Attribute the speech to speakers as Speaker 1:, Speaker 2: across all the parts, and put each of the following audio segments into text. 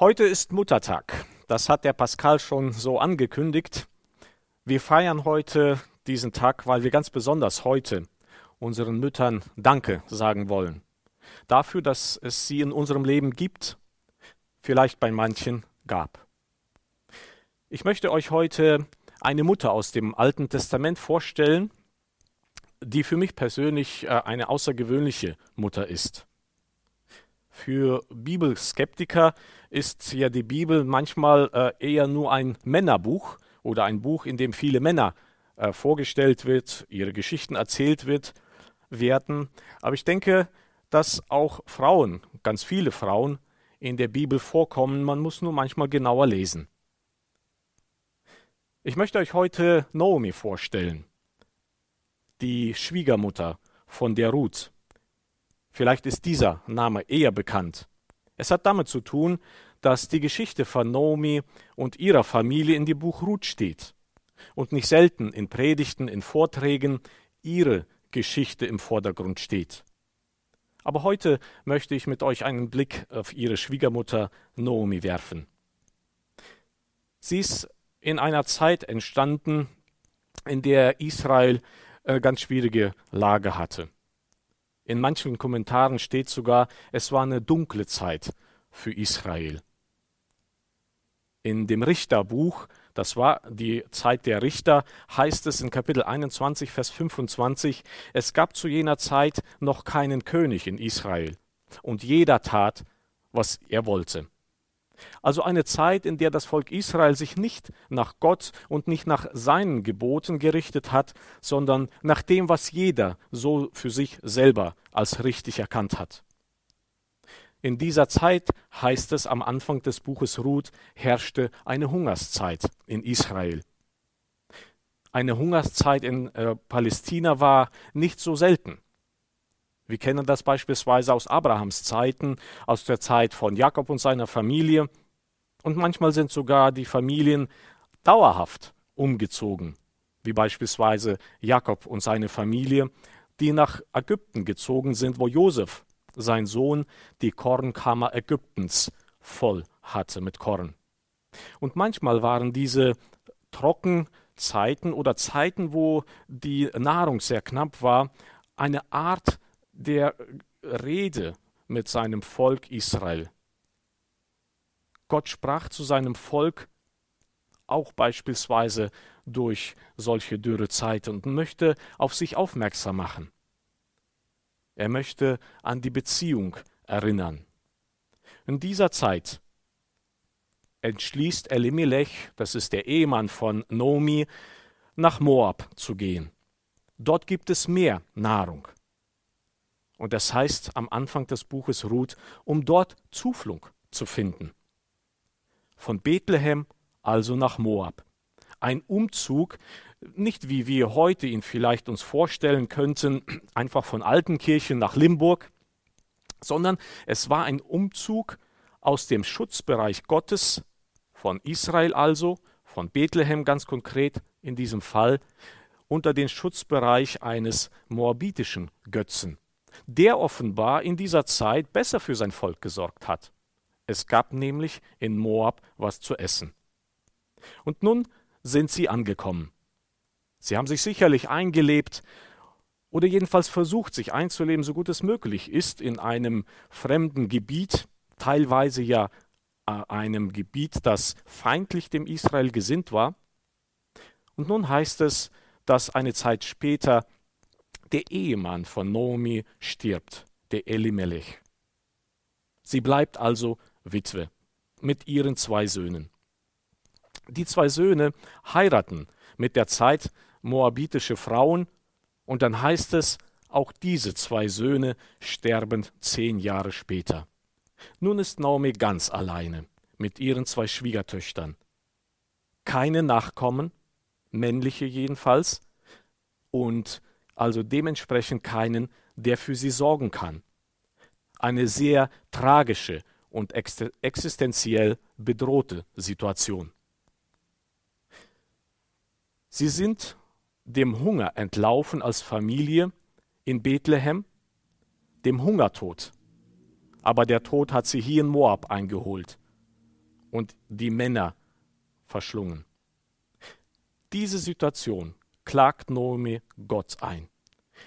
Speaker 1: Heute ist Muttertag. Das hat der Pascal schon so angekündigt. Wir feiern heute diesen Tag, weil wir ganz besonders heute unseren Müttern Danke sagen wollen. Dafür, dass es sie in unserem Leben gibt, vielleicht bei manchen gab. Ich möchte euch heute eine Mutter aus dem Alten Testament vorstellen, die für mich persönlich äh, eine außergewöhnliche Mutter ist. Für Bibelskeptiker ist ja die Bibel manchmal äh, eher nur ein Männerbuch oder ein Buch, in dem viele Männer äh, vorgestellt wird, ihre Geschichten erzählt wird, werden. Aber ich denke, dass auch Frauen, ganz viele Frauen, in der Bibel vorkommen. Man muss nur manchmal genauer lesen. Ich möchte euch heute Naomi vorstellen, die Schwiegermutter von der Ruth. Vielleicht ist dieser Name eher bekannt. Es hat damit zu tun, dass die Geschichte von Naomi und ihrer Familie in dem Buch Ruth steht und nicht selten in Predigten, in Vorträgen ihre Geschichte im Vordergrund steht. Aber heute möchte ich mit euch einen Blick auf ihre Schwiegermutter Naomi werfen. Sie ist in einer Zeit entstanden, in der Israel eine ganz schwierige Lage hatte. In manchen Kommentaren steht sogar, es war eine dunkle Zeit für Israel. In dem Richterbuch, das war die Zeit der Richter, heißt es in Kapitel 21, Vers 25, es gab zu jener Zeit noch keinen König in Israel, und jeder tat, was er wollte. Also eine Zeit, in der das Volk Israel sich nicht nach Gott und nicht nach seinen Geboten gerichtet hat, sondern nach dem, was jeder so für sich selber als richtig erkannt hat. In dieser Zeit, heißt es am Anfang des Buches Ruth, herrschte eine Hungerszeit in Israel. Eine Hungerszeit in äh, Palästina war nicht so selten. Wir kennen das beispielsweise aus Abrahams Zeiten, aus der Zeit von Jakob und seiner Familie. Und manchmal sind sogar die Familien dauerhaft umgezogen, wie beispielsweise Jakob und seine Familie, die nach Ägypten gezogen sind, wo Josef sein Sohn die Kornkammer Ägyptens voll hatte mit Korn. Und manchmal waren diese Trockenzeiten oder Zeiten, wo die Nahrung sehr knapp war, eine Art der Rede mit seinem Volk Israel. Gott sprach zu seinem Volk auch beispielsweise durch solche Dürrezeiten und möchte auf sich aufmerksam machen. Er möchte an die Beziehung erinnern. In dieser Zeit entschließt Elimelech, das ist der Ehemann von Nomi, nach Moab zu gehen. Dort gibt es mehr Nahrung. Und das heißt am Anfang des Buches Ruth, um dort Zuflucht zu finden. Von Bethlehem also nach Moab. Ein Umzug, nicht wie wir heute ihn vielleicht uns vorstellen könnten, einfach von Altenkirchen nach Limburg, sondern es war ein Umzug aus dem Schutzbereich Gottes, von Israel also, von Bethlehem ganz konkret in diesem Fall, unter den Schutzbereich eines moabitischen Götzen, der offenbar in dieser Zeit besser für sein Volk gesorgt hat. Es gab nämlich in Moab was zu essen. Und nun sind sie angekommen. Sie haben sich sicherlich eingelebt oder jedenfalls versucht, sich einzuleben, so gut es möglich ist, in einem fremden Gebiet, teilweise ja äh, einem Gebiet, das feindlich dem Israel gesinnt war. Und nun heißt es, dass eine Zeit später der Ehemann von Naomi stirbt, der Elimelech. Sie bleibt also Witwe mit ihren zwei Söhnen. Die zwei Söhne heiraten mit der Zeit moabitische Frauen, und dann heißt es, auch diese zwei Söhne sterben zehn Jahre später. Nun ist Naomi ganz alleine mit ihren zwei Schwiegertöchtern. Keine Nachkommen, männliche jedenfalls, und also dementsprechend keinen, der für sie sorgen kann. Eine sehr tragische und existenziell bedrohte Situation. Sie sind dem Hunger entlaufen als Familie in Bethlehem, dem Hungertod. Aber der Tod hat sie hier in Moab eingeholt. und die Männer verschlungen. Diese Situation klagt Naomi Gott ein.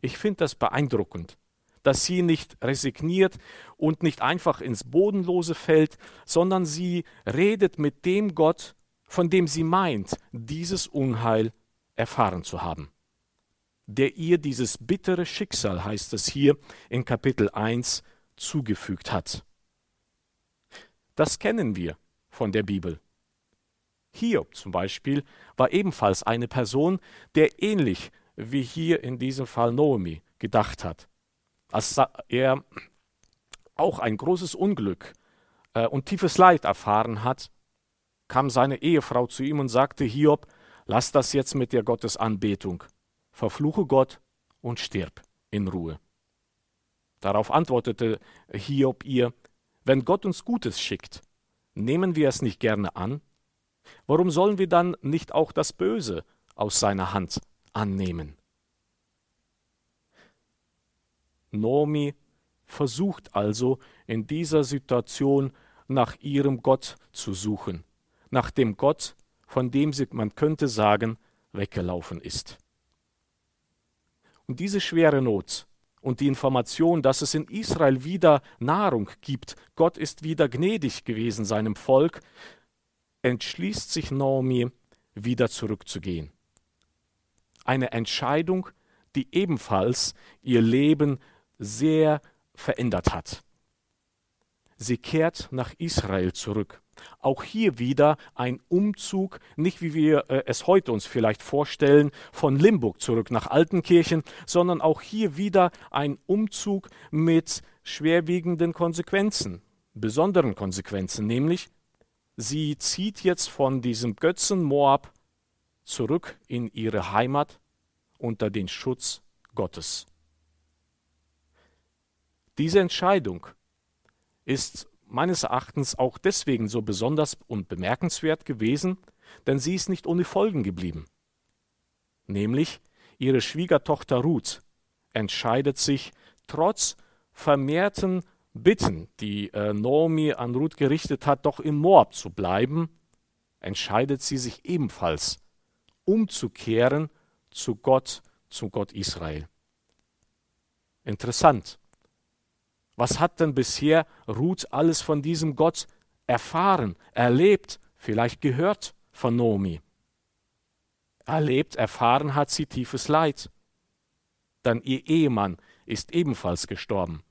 Speaker 1: Ich finde das beeindruckend, dass sie nicht resigniert und nicht einfach ins Bodenlose fällt, sondern sie redet mit dem Gott, von dem sie meint, dieses Unheil erfahren zu haben. Der ihr dieses bittere Schicksal, heißt es hier in Kapitel 1, zugefügt hat. Das kennen wir von der Bibel. Hiob zum Beispiel war ebenfalls eine Person, der ähnlich wie hier in diesem Fall Naomi gedacht hat. Als er auch ein großes Unglück äh, und tiefes Leid erfahren hat, kam seine Ehefrau zu ihm und sagte, Hiob, lass das jetzt mit der Gottesanbetung, verfluche Gott und stirb in Ruhe. Darauf antwortete Hiob ihr, wenn Gott uns Gutes schickt, nehmen wir es nicht gerne an? Warum sollen wir dann nicht auch das Böse aus seiner Hand annehmen? Nomi versucht also in dieser Situation nach ihrem Gott zu suchen, nach dem Gott, von dem sie, man könnte sagen, weggelaufen ist. Und diese schwere Not und die Information, dass es in Israel wieder Nahrung gibt, Gott ist wieder gnädig gewesen seinem Volk, entschließt sich Naomi, wieder zurückzugehen. Eine Entscheidung, die ebenfalls ihr Leben sehr verändert hat. Sie kehrt nach Israel zurück. Auch hier wieder ein Umzug, nicht wie wir äh, es heute uns vielleicht vorstellen, von Limburg zurück nach Altenkirchen, sondern auch hier wieder ein Umzug mit schwerwiegenden Konsequenzen, besonderen Konsequenzen, nämlich sie zieht jetzt von diesem Götzen Moab zurück in ihre Heimat unter den Schutz Gottes. Diese Entscheidung ist meines Erachtens auch deswegen so besonders und bemerkenswert gewesen, denn sie ist nicht ohne Folgen geblieben. Nämlich ihre Schwiegertochter Ruth entscheidet sich trotz vermehrten Bitten, die äh, Naomi an Ruth gerichtet hat, doch in Moab zu bleiben, entscheidet sie sich ebenfalls umzukehren zu Gott, zu Gott Israel. Interessant. Was hat denn bisher Ruth alles von diesem Gott erfahren, erlebt, vielleicht gehört von Nomi? Erlebt, erfahren hat sie tiefes Leid. Dann ihr Ehemann ist ebenfalls gestorben.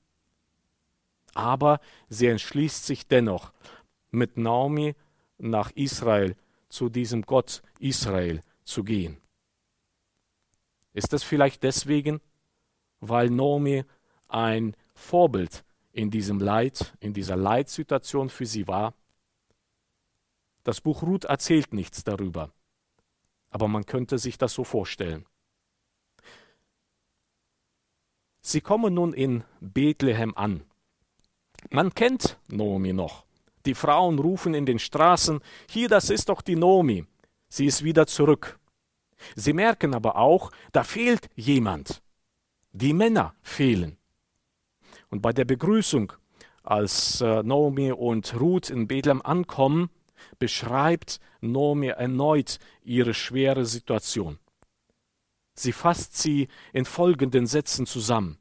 Speaker 1: Aber sie entschließt sich dennoch, mit Naomi nach Israel, zu diesem Gott Israel zu gehen. Ist das vielleicht deswegen, weil Naomi ein Vorbild in diesem Leid, in dieser Leidsituation für sie war. Das Buch Ruth erzählt nichts darüber, aber man könnte sich das so vorstellen. Sie kommen nun in Bethlehem an. Man kennt Naomi noch. Die Frauen rufen in den Straßen, hier, das ist doch die Naomi. Sie ist wieder zurück. Sie merken aber auch, da fehlt jemand. Die Männer fehlen. Und bei der Begrüßung, als äh, und Ruth in Bethlehem ankommen, beschreibt Naomi erneut ihre schwere Situation. Sie fasst sie in folgenden Sätzen zusammen.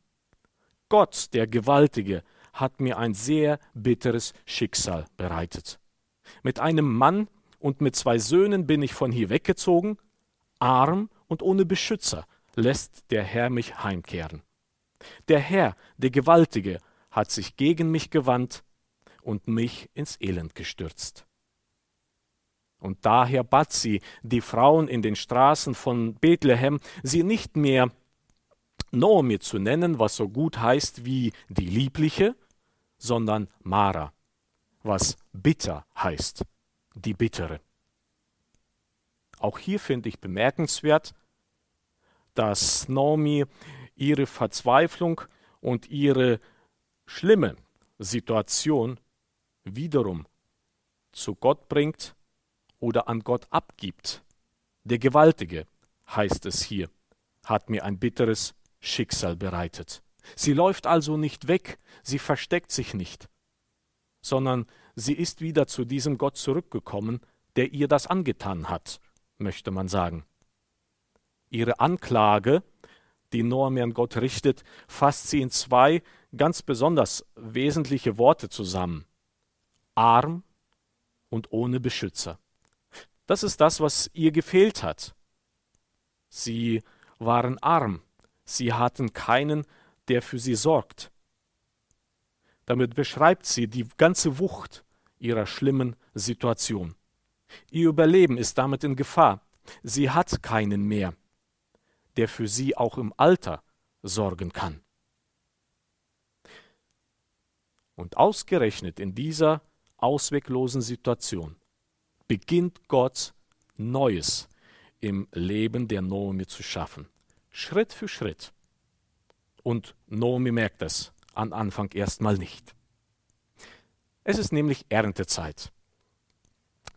Speaker 1: Gott, der Gewaltige, hat mir ein sehr bitteres Schicksal bereitet. Mit einem Mann und mit zwei Söhnen bin ich von hier weggezogen, arm und ohne Beschützer lässt der Herr mich heimkehren. Der Herr, der Gewaltige, hat sich gegen mich gewandt und mich ins Elend gestürzt. Und daher bat sie die Frauen in den Straßen von Bethlehem, sie nicht mehr Naomi zu nennen, was so gut heißt wie die Liebliche, sondern Mara, was bitter heißt, die Bittere. Auch hier finde ich bemerkenswert, dass Naomi ihre Verzweiflung und ihre schlimme Situation wiederum zu Gott bringt oder an Gott abgibt. Der Gewaltige, heißt es hier, hat mir ein bitteres Schicksal bereitet. Sie läuft also nicht weg, sie versteckt sich nicht, sondern sie ist wieder zu diesem Gott zurückgekommen, der ihr das angetan hat, möchte man sagen. Ihre Anklage, die Noemi an Gott richtet, fasst sie in zwei ganz besonders wesentliche Worte zusammen. Arm und ohne Beschützer. Das ist das, was ihr gefehlt hat. Sie waren arm, sie hatten keinen, der für sie sorgt. Damit beschreibt sie die ganze Wucht ihrer schlimmen Situation. Ihr Überleben ist damit in Gefahr. Sie hat keinen mehr, der für sie auch im Alter sorgen kann. Und ausgerechnet in dieser ausweglosen Situation beginnt Gott Neues im Leben der Naomi zu schaffen. Schritt für Schritt. Und Naomi merkt es an Anfang erstmal nicht. Es ist nämlich Erntezeit.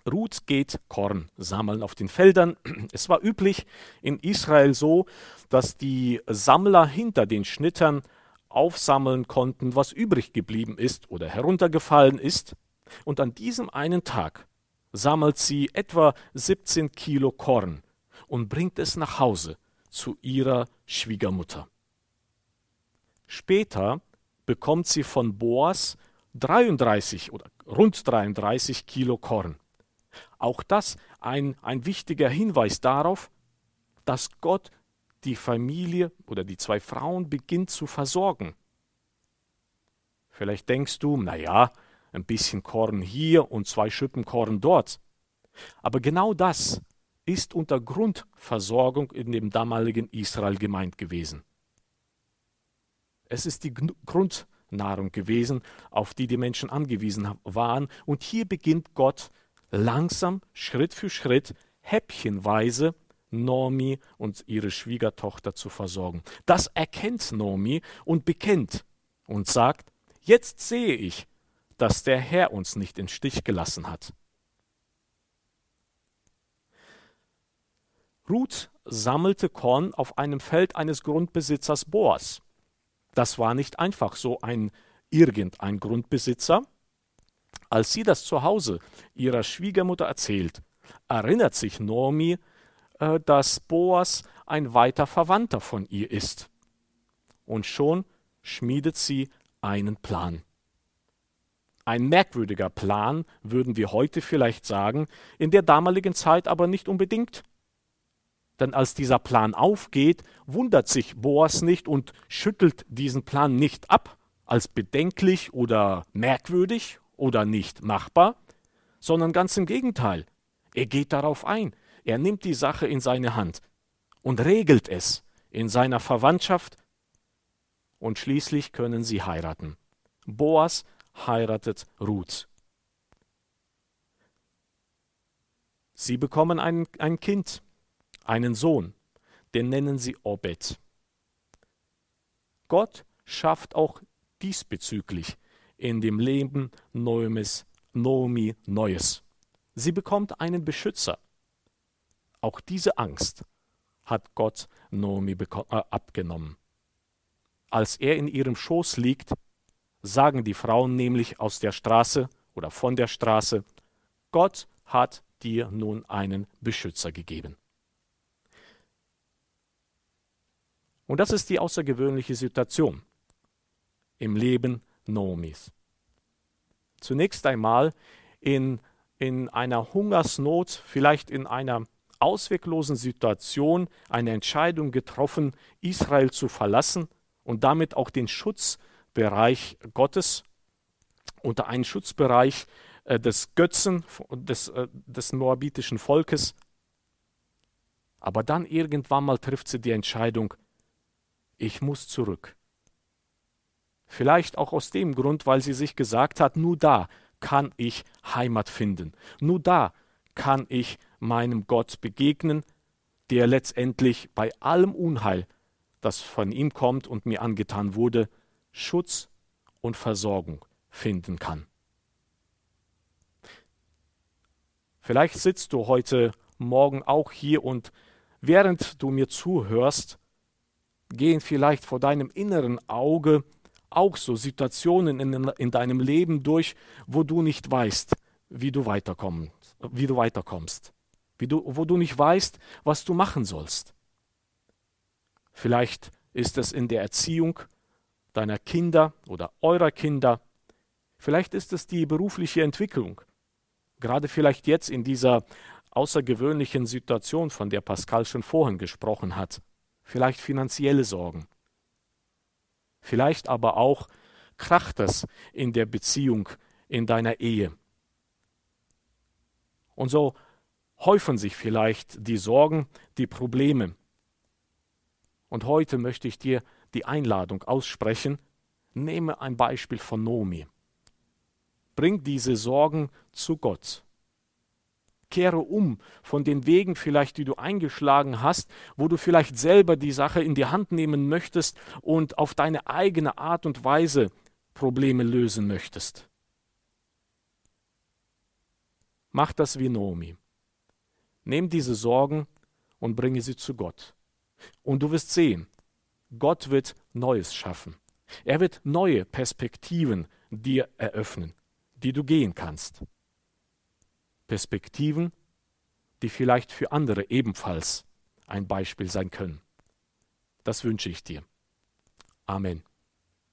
Speaker 1: Ruth geht Korn sammeln auf den Feldern. Es war üblich in Israel so, dass die Sammler hinter den Schnittern aufsammeln konnten, was übrig geblieben ist oder heruntergefallen ist. Und an diesem einen Tag sammelt sie etwa 17 Kilo Korn und bringt es nach Hause zu ihrer Schwiegermutter. Später bekommt sie von Boas 33 oder rund 33 Kilo Korn. Auch das ein, ein wichtiger Hinweis darauf, dass Gott die Familie oder die zwei Frauen beginnt zu versorgen. Vielleicht denkst du, naja, ein bisschen Korn hier und zwei Schippen Korn dort. Aber genau das ist unter Grundversorgung in dem damaligen Israel gemeint gewesen. Es ist die Grundnahrung gewesen, auf die die Menschen angewiesen waren. Und hier beginnt Gott langsam, Schritt für Schritt, häppchenweise Nomi und ihre Schwiegertochter zu versorgen. Das erkennt Nomi und bekennt und sagt, jetzt sehe ich, dass der Herr uns nicht im Stich gelassen hat. Ruth sammelte Korn auf einem Feld eines Grundbesitzers Boas. Das war nicht einfach so ein irgendein Grundbesitzer. Als sie das zu Hause ihrer Schwiegermutter erzählt, erinnert sich Naomi, äh, dass Boas ein weiter Verwandter von ihr ist. Und schon schmiedet sie einen Plan. Ein merkwürdiger Plan, würden wir heute vielleicht sagen, in der damaligen Zeit aber nicht unbedingt. Denn als dieser Plan aufgeht, wundert sich Boas nicht und schüttelt diesen Plan nicht ab als bedenklich oder merkwürdig oder nicht machbar, sondern ganz im Gegenteil. Er geht darauf ein, er nimmt die Sache in seine Hand und regelt es in seiner Verwandtschaft und schließlich können sie heiraten. Boas heiratet Ruth. Sie bekommen ein, ein Kind, einen Sohn, den nennen sie Obed. Gott schafft auch diesbezüglich in dem Leben Noemis, Naomi Neues. Sie bekommt einen Beschützer. Auch diese Angst hat Gott Naomi äh, abgenommen. Als er in ihrem Schoß liegt, sagen die Frauen nämlich aus der Straße oder von der Straße, Gott hat dir nun einen Beschützer gegeben. Und das ist die außergewöhnliche Situation im Leben Noomis. Zunächst einmal in, in einer Hungersnot, vielleicht in einer ausweglosen Situation eine Entscheidung getroffen, Israel zu verlassen und damit auch den Schutzbereich Gottes unter einen Schutzbereich äh, des Götzen, des, äh, des moabitischen Volkes. Aber dann irgendwann mal trifft sie die Entscheidung, ich muss zurück. Vielleicht auch aus dem Grund, weil sie sich gesagt hat, nur da kann ich Heimat finden. Nur da kann ich meinem Gott begegnen, der letztendlich bei allem Unheil, das von ihm kommt und mir angetan wurde, Schutz und Versorgung finden kann. Vielleicht sitzt du heute Morgen auch hier und während du mir zuhörst, gehen vielleicht vor deinem inneren Auge auch so Situationen in, in deinem Leben durch, wo du nicht weißt, wie du weiterkommst, wie du weiterkommst, wie du, wo du nicht weißt, was du machen sollst. Vielleicht ist es in der Erziehung deiner Kinder oder eurer Kinder. Vielleicht ist es die berufliche Entwicklung. Gerade vielleicht jetzt in dieser außergewöhnlichen Situation, von der Pascal schon vorhin gesprochen hat. Vielleicht finanzielle Sorgen. Vielleicht aber auch kracht es in der Beziehung, in deiner Ehe. Und so häufen sich vielleicht die Sorgen, die Probleme. Und heute möchte ich dir die Einladung aussprechen, nehme ein Beispiel von Nomi. Bring diese Sorgen zu Gott. Kehre um von den Wegen vielleicht, die du eingeschlagen hast, wo du vielleicht selber die Sache in die Hand nehmen möchtest und auf deine eigene Art und Weise Probleme lösen möchtest. Mach das wie Naomi. Nimm diese Sorgen und bringe sie zu Gott. Und du wirst sehen, Gott wird Neues schaffen. Er wird neue Perspektiven dir eröffnen, die du gehen kannst. Perspektiven, die vielleicht für andere ebenfalls ein Beispiel sein können. Das wünsche ich dir. Amen.